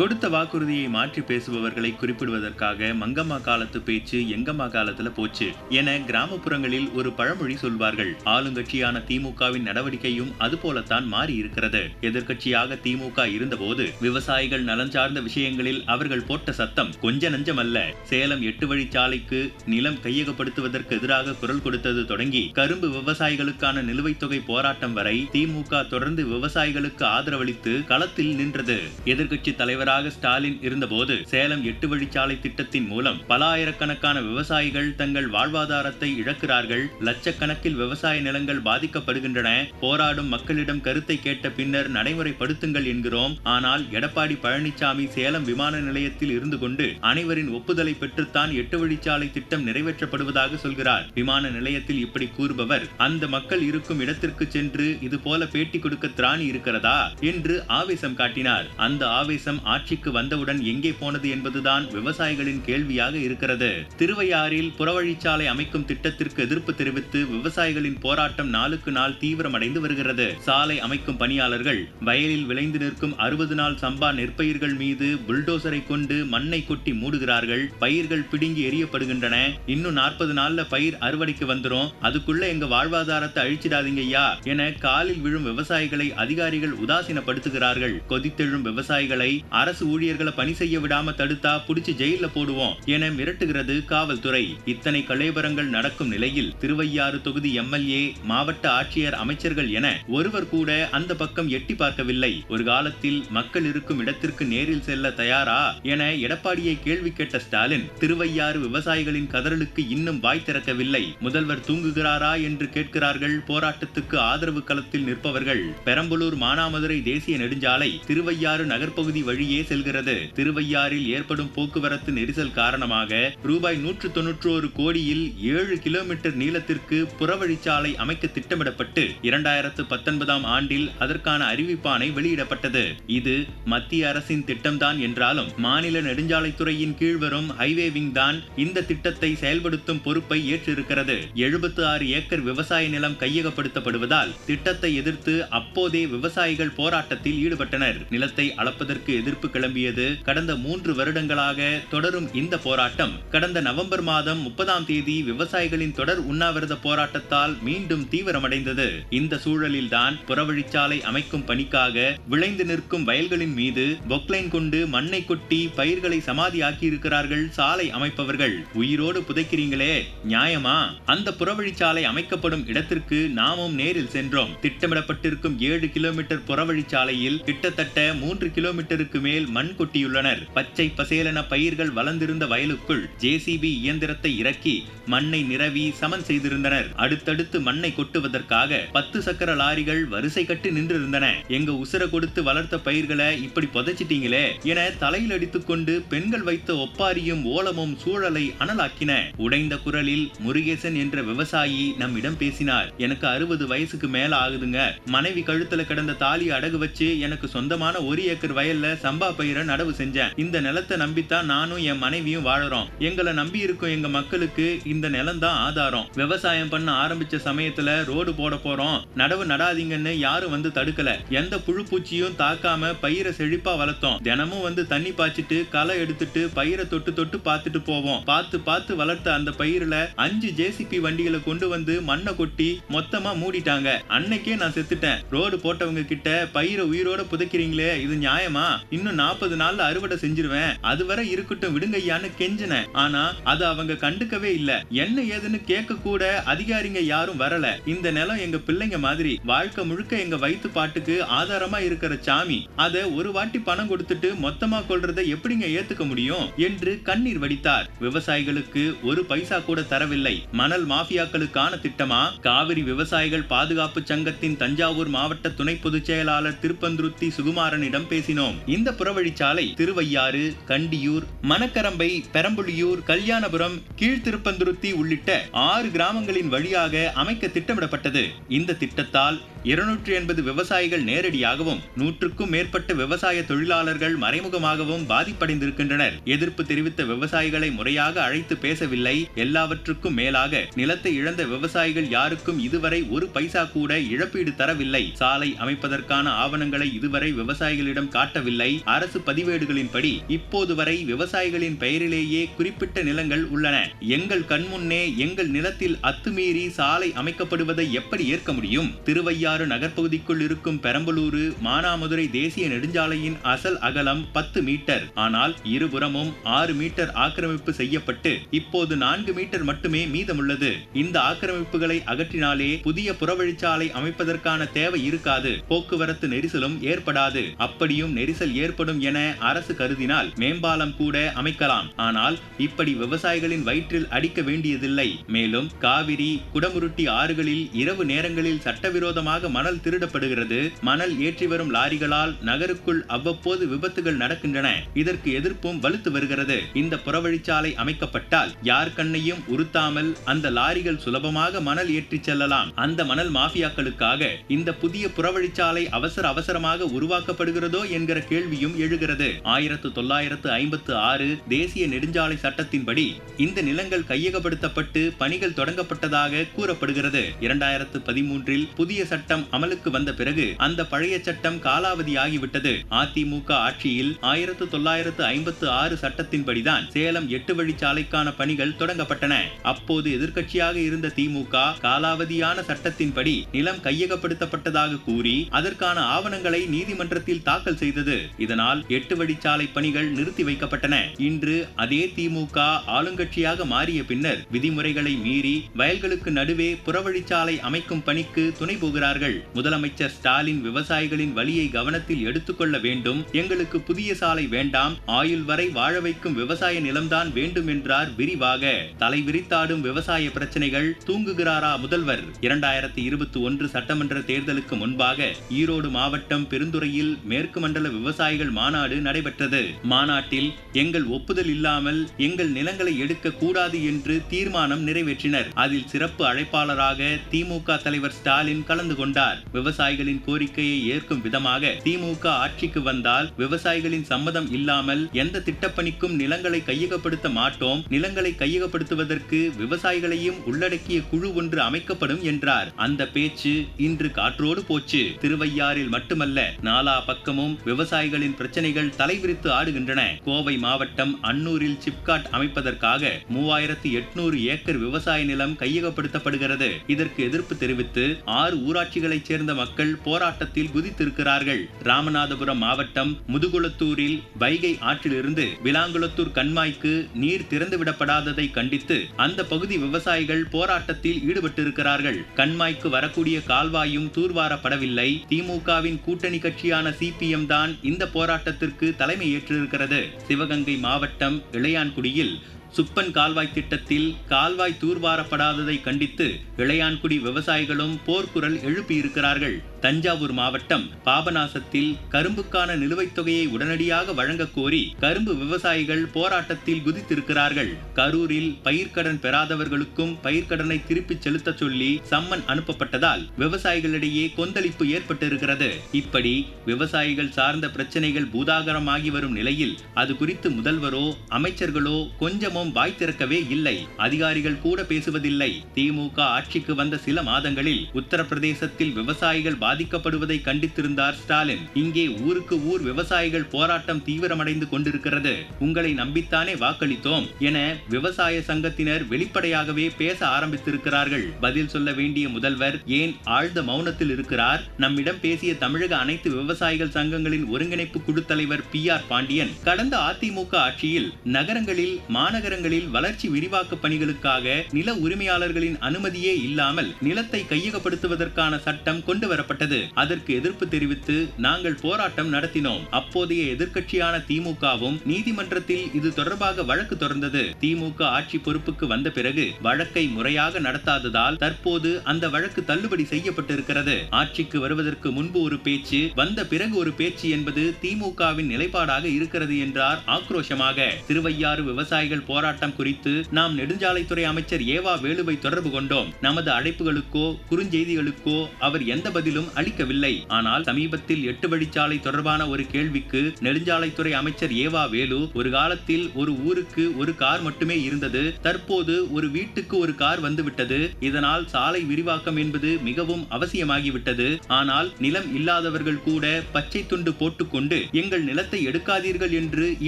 கொடுத்த வாக்குறுதியை மாற்றி பேசுபவர்களை குறிப்பிடுவதற்காக மங்கம்மா காலத்து பேச்சு எங்கம்மா காலத்துல போச்சு என கிராமப்புறங்களில் ஒரு பழமொழி சொல்வார்கள். ஆளுங்கட்சியான திமுகவின் நடவடிக்கையும் அது போலத்தான் மாறி இருக்கிறது எதிர்கட்சியாக திமுக இருந்தபோது விவசாயிகள் நலன் சார்ந்த விஷயங்களில் அவர்கள் போட்ட சத்தம் கொஞ்ச நஞ்சமல்ல. சேலம் எட்டு வழிச்சாலைக்கு நிலம் கையகப்படுத்துவதற்கு எதிராக குரல் கொடுத்தது தொடங்கி கரும்பு விவசாயிகளுக்கான நிலுவைத் தொகை போராட்டம் வரை திமுக தொடர்ந்து விவசாயிகளுக்கு ஆதரவளித்து களத்தில் நின்றது. எதிர்கட்சி தலைவர் தலைவராக ஸ்டாலின் இருந்தபோது சேலம் எட்டு வழிச்சாலை திட்டத்தின் மூலம் பல ஆயிரக்கணக்கான விவசாயிகள் தங்கள் வாழ்வாதாரத்தை இழக்கிறார்கள். லட்சக்கணக்கில் விவசாய நிலங்கள் பாதிக்கப்படுகின்றன. போராடும் மக்களிடம் கருத்தை கேட்ட பின்னர் நடைமுறைப்படுத்துங்கள் என்கிறோம். ஆனால் எடப்பாடி பழனிசாமி சேலம் விமான நிலையத்தில் இருந்து கொண்டு அனைவரின் ஒப்புதலை பெற்றுத்தான் எட்டு வழிச்சாலை திட்டம் நிறைவேற்றப்படுவதாக சொல்கிறார். விமான நிலையத்தில் இப்படி கூறுபவர் அந்த மக்கள் இருக்கும் இடத்திற்கு சென்று இது போல பேட்டி கொடுக்க திராணி இருக்கிறதா? என்று ஆவேசம் காட்டினார். அந்த ஆவேசம் ஆட்சிக்கு வந்தவுடன் எங்கே போனது என்பதுதான் விவசாயிகளின் கேள்வியாக இருக்கிறது. திருவையாறில் புறவழிச்சாலை அமைக்கும் திட்டத்திற்கு எதிர்ப்பு தெரிவித்து விவசாயிகளின் போராட்டம் நாளுக்கு நாள் தீவிரமடைந்து வருகிறது. சாலை அமைக்கும் பணியாளர்கள் வயலில் விளைந்து நிற்கும் அறுபது நாள் சம்பா நெற்பயிர்கள் மீது புல்டோசரை கொண்டு மண்ணை கொட்டி மூடுகிறார்கள். பயிர்கள் பிடுங்கி எரியப்படுகின்றன இன்னும் நாற்பது நாள்ல பயிர் அறுவடைக்கு வந்துடும் அதுக்குள்ள எங்க வாழ்வாதாரத்தை அழிச்சிடாதீங்க ஐயா என காலில் விழும் விவசாயிகளை அதிகாரிகள் உதாசீனப்படுத்துகிறார்கள். கொதித்தெழும் விவசாயிகளை அரசு அரசு ஊழியர்களை பணி செய்ய விடாம தடுத்தா புடிச்சு ஜெயில போடுவோம் என மிரட்டுகிறது காவல்துறை. இத்தனை கலேபரங்கள் நடக்கும் நிலையில் திருவையாறு தொகுதி எம்எல்ஏ மாவட்ட ஆட்சியர் அமைச்சர்கள் என ஒருவர் கூட அந்த பக்கம் எட்டி பார்க்கவில்லை. ஒரு காலத்தில் மக்கள் இருக்கும் இடத்திற்கு நேரில் செல்ல தயாரா என எடப்பாடியை கேள்வி கேட்ட ஸ்டாலின் திருவையாறு விவசாயிகளின் கதறலுக்கு இன்னும் வாய் திறக்கவில்லை. முதல்வர் தூங்குகிறாரா என்று கேட்கிறார்கள் போராட்டத்துக்கு ஆதரவு களத்தில் நிற்பவர்கள். பெரம்பலூர் மானாமதுரை தேசிய நெடுஞ்சாலை திருவையாறு நகர்ப்பகுதி வழியே செல்கிறது. திருவையாறில் ஏற்படும் போக்குவரத்து நெரிசல் காரணமாக ரூபாய் நூற்று தொன்னூற்றோரு கோடியில் ஏழு கிலோமீட்டர் நீளத்திற்கு புறவழிச்சாலை அமைக்க திட்டமிடப்பட்டு இரண்டாயிரத்து பத்தொன்பதாம் ஆண்டில் அதற்கான அறிவிப்பானை வெளியிடப்பட்டது. இது மத்திய அரசின் திட்டம்தான் என்றாலும் மாநில நெடுஞ்சாலைத்துறையின் கீழ் வரும் ஹைவே விங் தான் இந்த திட்டத்தை செயல்படுத்தும் பொறுப்பை ஏற்றிருக்கிறது. எழுபத்து ஆறு ஏக்கர் விவசாய நிலம் கையகப்படுத்தப்படுவதால் திட்டத்தை எதிர்த்து அப்போதே விவசாயிகள் போராட்டத்தில் ஈடுபட்டனர். நிலத்தை அளப்பதற்கு எதிர்ப்பு கிளம்பியது. கடந்த மூன்று வருடங்களாக தொடரும் இந்த போராட்டம். கடந்த நவம்பர் மாதம் முப்பதாம் தேதி விவசாயிகளின் தொடர் உண்ணாவிரத போராட்டத்தால் மீண்டும் தீவிரமடைந்தது. இந்த சூழலில்தான் புறவழிச்சாலை அமைக்கும் பணிக்காக விளைந்து நிற்கும் வயல்களின் மீது பொக்லைன் கொண்டு மண்ணை கொட்டி பயிர்களை சமாதியாக்கி இருக்கிறார்கள் சாலை அமைப்பவர்கள். உயிரோடு புதைக்கிறீங்களே நியாயமா? அந்த புறவழிச்சாலை அமைக்கப்படும் இடத்திற்கு நாமும் நேரில் சென்றோம். திட்டமிடப்பட்டிருக்கும் ஏழு கிலோமீட்டர் புறவழிச்சாலையில் கிட்டத்தட்ட மூன்று கிலோமீட்டருக்கு மேல் மண் கொட்டியுள்ளனர் பச்சை பசேலன பயிர்கள் வளர்ந்திருந்த வயலுக்குள் ஜேசிபி இயந்திரத்தை இறக்கி மண்ணை நிரவி சமன் செய்திருந்தனர். அடுத்தடுத்து மண்ணை கொட்டுவதற்காக பத்து சக்கர லாரிகள் வரிசை கட்டி நின்றிருந்தன. எங்க உசுர கொடுத்து வளர்த்த பயிர்களை இப்படி புதைச்சிட்டீங்களே என தலையில் அடித்துக்கொண்டு பெண்கள் வைத்த ஒப்பாரியும் ஓலமும் சூழலை அனலாக்கின. உடைந்த குரலில் முருகேசன் என்ற விவசாயி நம்மிடம் பேசினார். எனக்கு அறுபது வயசுக்கு மேல ஆகுதுங்க. மனைவி கழுத்துல கிடந்த தாலி அடகு வச்சு எனக்கு சொந்தமான ஒரு ஏக்கர் வயல்ல சம்பா பயிரை நடவு செஞ்சேன். இந்த நிலத்தை நம்பித்தான் நானும் என் மனைவியும் வாழறோம். எங்களை நம்பி இருக்கும் எங்க மக்களுக்கு இந்த நிலம் தான் ஆதாரம். விவசாயம் பண்ண ஆரம்பிச்ச சமயத்துல ரோடு போட போறோம். நடவு நடாதீங்கன்னு யாரும் வந்து தடுக்கல. எந்த புழு பூச்சியும் தாக்காம பயிரை செழிப்பா வளர்த்தோம். தினமும் வந்து தண்ணி பாய்ச்சிட்டு களை எடுத்துட்டு பயிரை தொட்டு தொட்டு பார்த்துட்டு போவோம். பார்த்து பார்த்து வளர்த்த அந்த பயிரில் அஞ்சு ஜேசிபி வண்டிகளை கொண்டு வந்து மண்ணை கொட்டி மொத்தமா மூடிட்டாங்க. அன்னைக்கே நான் செத்துட்டேன். ரோடு போட்டவங்க கிட்ட பயிரை உயிரோட புதைக்கிறீங்களே இது நியாயமா? இன்னும் இன்னும் நாற்பது நாள்ல அறுவடை செஞ்சிருவேன். அதுவரை இருக்கட்டும் விடுங்கய்யான்னு கெஞ்சினேன். ஆனா அது அவங்க கண்டுக்கவே இல்ல. என்ன ஏதுன்னு கேட்க கூட அதிகாரிங்க யாரும் வரல. இந்த நிலம் எங்க பிள்ளைங்க மாதிரி வாழ்க்கை முழுக்க எங்க வயிற்று பாட்டுக்கு ஆதாரமா இருக்கிற சாமி அத ஒரு வாட்டி பணம் கொடுத்துட்டு மொத்தமா கொள்றதை எப்படிங்க ஏத்துக்க முடியும்? என்று கண்ணீர் வடித்தார். விவசாயிகளுக்கு ஒரு பைசா கூட தரவில்லை. மணல் மாஃபியாக்களுக்கான திட்டமா? காவிரி விவசாயிகள் பாதுகாப்பு சங்கத்தின் தஞ்சாவூர் மாவட்ட துணை பொதுச் செயலாளர் திருப்பந்துருத்தி சுகுமாரனிடம் பேசினோம். இந்த புறவழிச்சாலை திருவையாறு கண்டியூர் மணக்கரம்பை பெரம்புலியூர் கல்யாணபுரம் கீழ்த்திருப்பந்துருத்தி உள்ளிட்ட ஆறு கிராமங்களின் வழியாக அமைக்க திட்டமிடப்பட்டது. இந்த திட்டத்தால் இருநூற்றி எண்பது விவசாயிகள் நேரடியாகவும் நூற்றுக்கும் மேற்பட்ட விவசாய தொழிலாளர்கள் மறைமுகமாகவும் பாதிப்படைந்திருக்கின்றனர். எதிர்ப்பு தெரிவித்த விவசாயிகளை முறையாக அழைத்து பேசவில்லை. எல்லாவற்றுக்கும் மேலாக நிலத்தை இழந்த விவசாயிகள் யாருக்கும் இதுவரை ஒரு பைசா கூட இழப்பீடு தரவில்லை. சாலை அமைப்பதற்கான ஆவணங்களை இதுவரை விவசாயிகளிடம் காட்டவில்லை. அரசு பதிவேடுகளின்படி இப்போது வரை விவசாயிகளின் பெயரிலேயே குறிப்பிட்ட நிலங்கள் உள்ளன. எங்கள் கண்முன்னே எங்கள் நிலத்தில் அத்துமீறி சாலை அமைக்கப்படுவதை எப்படி ஏற்க முடியும்? திருவையா திருவையாறு நகர்ப்பகுதிக்குள் இருக்கும் பெரம்பலூரு மானாமதுரை தேசிய நெடுஞ்சாலையின் அசல் அகலம் பத்து மீட்டர். ஆனால் இருபுறமும் ஆறு மீட்டர் ஆக்கிரமிப்பு செய்யப்பட்டு இப்போது நான்கு மீட்டர் மட்டுமே மீதமுள்ளது. இந்த ஆக்கிரமிப்புகளை அகற்றினாலே புதிய புறவழிச்சாலை அமைப்பதற்கான தேவை இருக்காது. போக்குவரத்து நெரிசலும் ஏற்படாது. அப்படியும் நெரிசல் ஏற்படும் என அரசு கருதினால் மேம்பாலம் கூட அமைக்கலாம். ஆனால் இப்படி விவசாயிகளின் வயிற்றில் அடிக்க வேண்டியதில்லை. மேலும் காவிரி குடமுருட்டி ஆறுகளில் இரவு நேரங்களில் சட்டவிரோதமாக அதிகமாக மணல் திருடப்படுகிறது. மணல் ஏற்றி வரும் லாரிகளால் நகருக்குள் அவ்வப்போது விபத்துகள் நடக்கின்றன. இதற்கு எதிர்ப்பும் வலுத்து வருகிறது. இந்த புறவழிச்சாலை அமைக்கப்பட்டால் யார் கண்ணையும் உறுத்தாமல் அந்த லாரிகள் சுலபமாக மணல் ஏற்றிச் செல்லலாம். அந்த மணல் மாஃபியாக்களுக்காக இந்த புதிய புறவழிச்சாலை அவசர அவசரமாக உருவாக்கப்படுகிறதோ என்கிற கேள்வியும் எழுகிறது. ஆயிரத்து தொள்ளாயிரத்து ஐம்பத்து ஆறு தேசிய நெடுஞ்சாலை சட்டத்தின்படி இந்த நிலங்கள் கையகப்படுத்தப்பட்டு பணிகள் தொடங்கப்பட்டதாக கூறப்படுகிறது. இரண்டாயிரத்து பதிமூன்றில் புதிய சட்டம் சட்டம் அமலுக்கு வந்த பிறகு அந்த பழைய சட்டம் காலாவதியாகிவிட்டது அதிமுக ஆட்சியில் ஆயிரத்து தொள்ளாயிரத்து ஐம்பத்து ஆறு சட்டத்தின்படிதான் சேலம் எட்டு வழிச்சாலைக்கான பணிகள் தொடங்கப்பட்டன. அப்போது எதிர்க்கட்சியாக இருந்த திமுக காலாவதியான சட்டத்தின்படி நிலம் கையகப்படுத்தப்பட்டதாக கூறி அதற்கான ஆவணங்களை நீதிமன்றத்தில் தாக்கல் செய்தது. இதனால் எட்டு வழிச்சாலை பணிகள் நிறுத்தி வைக்கப்பட்டன. இன்று அதே திமுக ஆளுங்கட்சியாக மாறிய பின்னர் விதிமுறைகளை மீறி வயல்களுக்கு நடுவே புறவழிச்சாலை அமைக்கும் பணிக்கு துணை போகிறார்கள். முதலமைச்சர் ஸ்டாலின் விவசாயிகளின் வழியை கவனத்தில் எடுத்துக்கொள்ள வேண்டும். எங்களுக்கு புதிய சாலை வேண்டாம். ஆயுள் வரை வாழ வைக்கும் விவசாய நிலம்தான் வேண்டும் என்றார் விரிவாக தலைவிரித்தாடும் விவசாய பிரச்சனைகள் தூங்குகிறாரா முதல்வர்? இரண்டாயிரத்தி இருபத்தி ஒன்று சட்டமன்ற தேர்தலுக்கு முன்பாக ஈரோடு மாவட்டம் பெருந்துறையில் மேற்கு மண்டல விவசாயிகள் மாநாடு நடைபெற்றது. மாநாட்டில் எங்கள் ஒப்புதல் இல்லாமல் எங்கள் நிலங்களை எடுக்க கூடாது என்று தீர்மானம் நிறைவேற்றினர். அதில் சிறப்பு அழைப்பாளராக திமுக தலைவர் ஸ்டாலின் கலந்து கொண்டார். விவசாயிகளின் கோரிக்கையை ஏற்கும் விதமாக திமுக ஆட்சிக்கு வந்தால் விவசாயிகளின் சம்மதம் இல்லாமல் எந்த திட்டப்பணிக்கும் நிலங்களை கையகப்படுத்த மாட்டோம். நிலங்களை கையகப்படுத்துவதற்கு விவசாயிகளையும் உள்ளடக்கிய குழு ஒன்று அமைக்கப்படும் என்றார். அந்த பேச்சு இன்று காற்றோடு போச்சு. திருவையாறில் மட்டுமல்ல நாலா பக்கமும் விவசாயிகளின் பிரச்சனைகள் தலைவிரித்து ஆடுகின்றன. கோவை மாவட்டம் அன்னூரில் சிப்காட் அமைப்பதற்காக மூவாயிரத்தி எட்நூறு ஏக்கர் விவசாய நிலம் கையகப்படுத்தப்படுகிறது. இதற்கு எதிர்ப்பு தெரிவித்து ஆறு ஊராட்சி கட்சிகளைச் சேர்ந்த மக்கள் போராட்டத்தில் குதித்திருக்கிறார்கள். ராமநாதபுரம் மாவட்டம் முதுகுளத்தூரில் வைகை ஆற்றிலிருந்து விலாங்குளத்தூர் கண்மாய்க்கு நீர் திறந்துவிடப்படாததை கண்டித்து அந்த பகுதி விவசாயிகள் போராட்டத்தில் ஈடுபட்டிருக்கிறார்கள். கண்மாய்க்கு வரக்கூடிய கால்வாயும் தூர்வாரப்படவில்லை. திமுகவின் கூட்டணி கட்சியான சிபிஎம் தான் இந்த போராட்டத்திற்கு தலைமை ஏற்றிருக்கிறது சிவகங்கை மாவட்டம் இளையான்குடியில் சுப்பன் கால்வாய் திட்டத்தில் கால்வாய் தூர்வாரப்படாததை கண்டித்து இளையான்குடி விவசாயிகளும் போர்க்குரல் எழுப்பியிருக்கிறார்கள். தஞ்சாவூர் மாவட்டம் பாபநாசத்தில் கரும்புக்கான நிலுவைத் தொகையை உடனடியாக வழங்க கோரி கரும்பு விவசாயிகள் போராட்டத்தில் குதித்திருக்கிறார்கள். கரூரில் பயிர்க்கடன் பெறாதவர்களுக்கும் பயிர்க்கடனை திருப்பிச் செலுத்த சொல்லி சம்மன் அனுப்பப்பட்டதால் விவசாயிகளிடையே கொந்தளிப்பு ஏற்பட்டிருக்கிறது. இப்படி விவசாயிகள் சார்ந்த பிரச்சனைகள் பூதாகரமாகி வரும் நிலையில் அது குறித்து முதல்வரோ அமைச்சர்களோ கொஞ்சமும் வாய் திறக்கவே இல்லை. அதிகாரிகள் கூட பேசுவதில்லை. திமுக ஆட்சிக்கு வந்த சில மாதங்களில் உத்தரப்பிரதேசத்தில் விவசாயிகள் பாதிக்கப்படுவதை கண்டித்திருந்தார் ஸ்டாலின். இங்கே ஊருக்கு ஊர் விவசாயிகள் போராட்டம் தீவிரமடைந்து கொண்டிருக்கிறது. உங்களை நம்பித்தானே வாக்களித்தோம் என விவசாய சங்கத்தினர் வெளிப்படையாகவே பேச ஆரம்பித்திருக்கிறார்கள். பதில் சொல்ல வேண்டிய முதல்வர் ஏன் ஆழ்ந்த மௌனத்தில் இருக்கிறார்? நம்மிடம் பேசிய தமிழக அனைத்து விவசாயிகள் சங்கங்களின் ஒருங்கிணைப்பு குழு தலைவர் பி ஆர் பாண்டியன் கடந்த அதிமுக ஆட்சியில் நகரங்களில் மாநகரங்களில் வளர்ச்சி விரிவாக்க பணிகளுக்காக நில உரிமையாளர்களின் அனுமதியே இல்லாமல் நிலத்தை கையகப்படுத்துவதற்கான சட்டம் கொண்டு வரப்பட்டது. அதற்கு எதிர்ப்பு தெரிவித்து நாங்கள் போராட்டம் நடத்தினோம். அப்போதைய எதிர்க்கட்சியான திமுகவும் நீதிமன்றத்தில் இது தொடர்பாக வழக்கு தொடர்ந்தது. திமுக ஆட்சி பொறுப்புக்கு வந்த பிறகு வழக்கை முறையாக நடத்தாததால் தற்போது அந்த வழக்கு தள்ளுபடி செய்யப்பட்டிருக்கிறது. ஆட்சிக்கு வருவதற்கு முன்பு ஒரு பேச்சு வந்த பிறகு ஒரு பேச்சு என்பது திமுகவின் நிலைப்பாடாக இருக்கிறது என்றார் ஆக்ரோஷமாக. திருவையாறு விவசாயிகள் போராட்டம் குறித்து நாம் நெடுஞ்சாலைத்துறை அமைச்சர் ஏவா வேலுவை தொடர்பு கொண்டோம். நமது அழைப்புகளுக்கோ குறுஞ்செய்திகளுக்கோ அவர் எந்த பதிலும் அளிக்கவில்லை. ஆனால் சமீபத்தில் எட்டு வழிச்சாலை தொடர்பான ஒரு கேள்விக்கு நெடுஞ்சாலைத்துறை அமைச்சர் ஏவா வேலு ஒரு காலத்தில் ஒரு ஊருக்கு ஒரு கார் மட்டுமே இருந்தது. தற்போது ஒரு வீட்டுக்கு ஒரு கார் வந்துவிட்டது. இதனால் சாலை விரிவாக்கம் என்பது மிகவும் அவசியமாகிவிட்டது. ஆனால் நிலம் இல்லாதவர்கள் கூட பச்சை துண்டு போட்டுக்கொண்டு எங்கள் நிலத்தை எடுக்காதீர்கள் என்று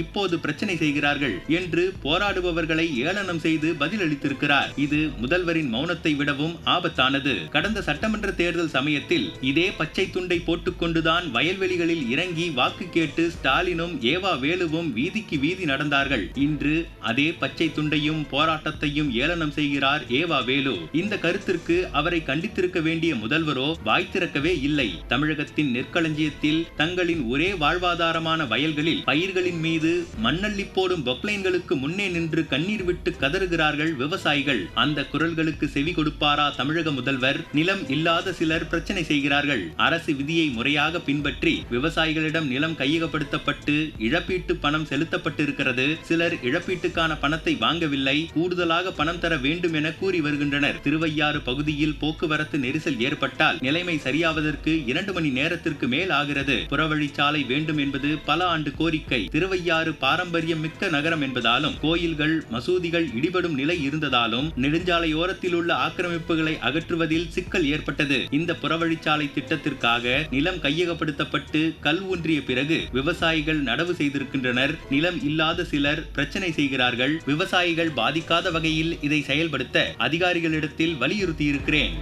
இப்போது பிரச்சனை செய்கிறார்கள் என்று போராடுபவர்களை ஏளனம் செய்து பதிலளித்திருக்கிறார். இது முதல்வரின் மௌனத்தை விடவும் ஆபத்தானது. கடந்த சட்டமன்ற தேர்தல் சமயத்தில் இதே பச்சை துண்டை போட்டுக்கொண்டுதான் வயல்வெளிகளில் இறங்கி வாக்கு கேட்டு ஸ்டாலினும் ஏவா வேலுவும் வீதிக்கு வீதி நடந்தார்கள். இன்று அதே பச்சை துண்டையும் போராட்டத்தையும் ஏளனம் செய்கிறார் ஏவா வேலு. இந்த கருத்திற்கு அவரை கண்டித்திருக்க வேண்டிய முதல்வரோ வாய் திறக்கவே இல்லை. தமிழகத்தின் நெற்களஞ்சியத்தில் தங்களின் ஒரே வாழ்வாதாரமான வயல்களில் பயிர்களின் மீது மண்ணள்ளி போடும் பொக்லைன்களுக்கு முன்னே நின்று கண்ணீர் விட்டு கதறுகிறார்கள் விவசாயிகள். அந்த குரல்களுக்கு செவி கொடுப்பாரா தமிழக முதல்வர்? நிலம் இல்லாத சிலர் பிரச்சனை செய்கிறார் செய்கிறார்கள். அரசு விதியை முறையாக பின்பற்றி விவசாயிகளிடம் நிலம் கையகப்படுத்தப்பட்டு இழப்பீட்டு பணம் செலுத்தப்பட்டிருக்கிறது. சிலர் இழப்பீட்டுக்கான பணத்தை வாங்கவில்லை. கூடுதலாக பணம் தர வேண்டும் என கூறி வருகின்றனர். திருவையாறு பகுதியில் போக்குவரத்து நெரிசல் ஏற்பட்டால் நிலைமை சரியாவதற்கு இரண்டு மணி நேரத்திற்கு மேல் ஆகிறது. புறவழிச்சாலை வேண்டும் என்பது பல ஆண்டு கோரிக்கை. திருவையாறு பாரம்பரியம் மிக்க நகரம் என்பதாலும் கோயில்கள் மசூதிகள் இடிபடும் நிலை இருந்ததாலும் நெடுஞ்சாலையோரத்தில் உள்ள ஆக்கிரமிப்புகளை அகற்றுவதில் சிக்கல் ஏற்பட்டது. இந்த புறவழிச்சாலை திட்டத்திற்காக நிலம் கையகப்படுத்தப்பட்டு கல் ஊன்றிய பிறகு விவசாயிகள் நடவு செய்திருக்கின்றனர். நிலம் இல்லாத சிலர் பிரச்சனை செய்கிறார்கள். விவசாயிகள் பாதிக்காத வகையில் இதை செயல்படுத்த அதிகாரிகளிடத்தில் வலியுறுத்தியிருக்கிறேன்.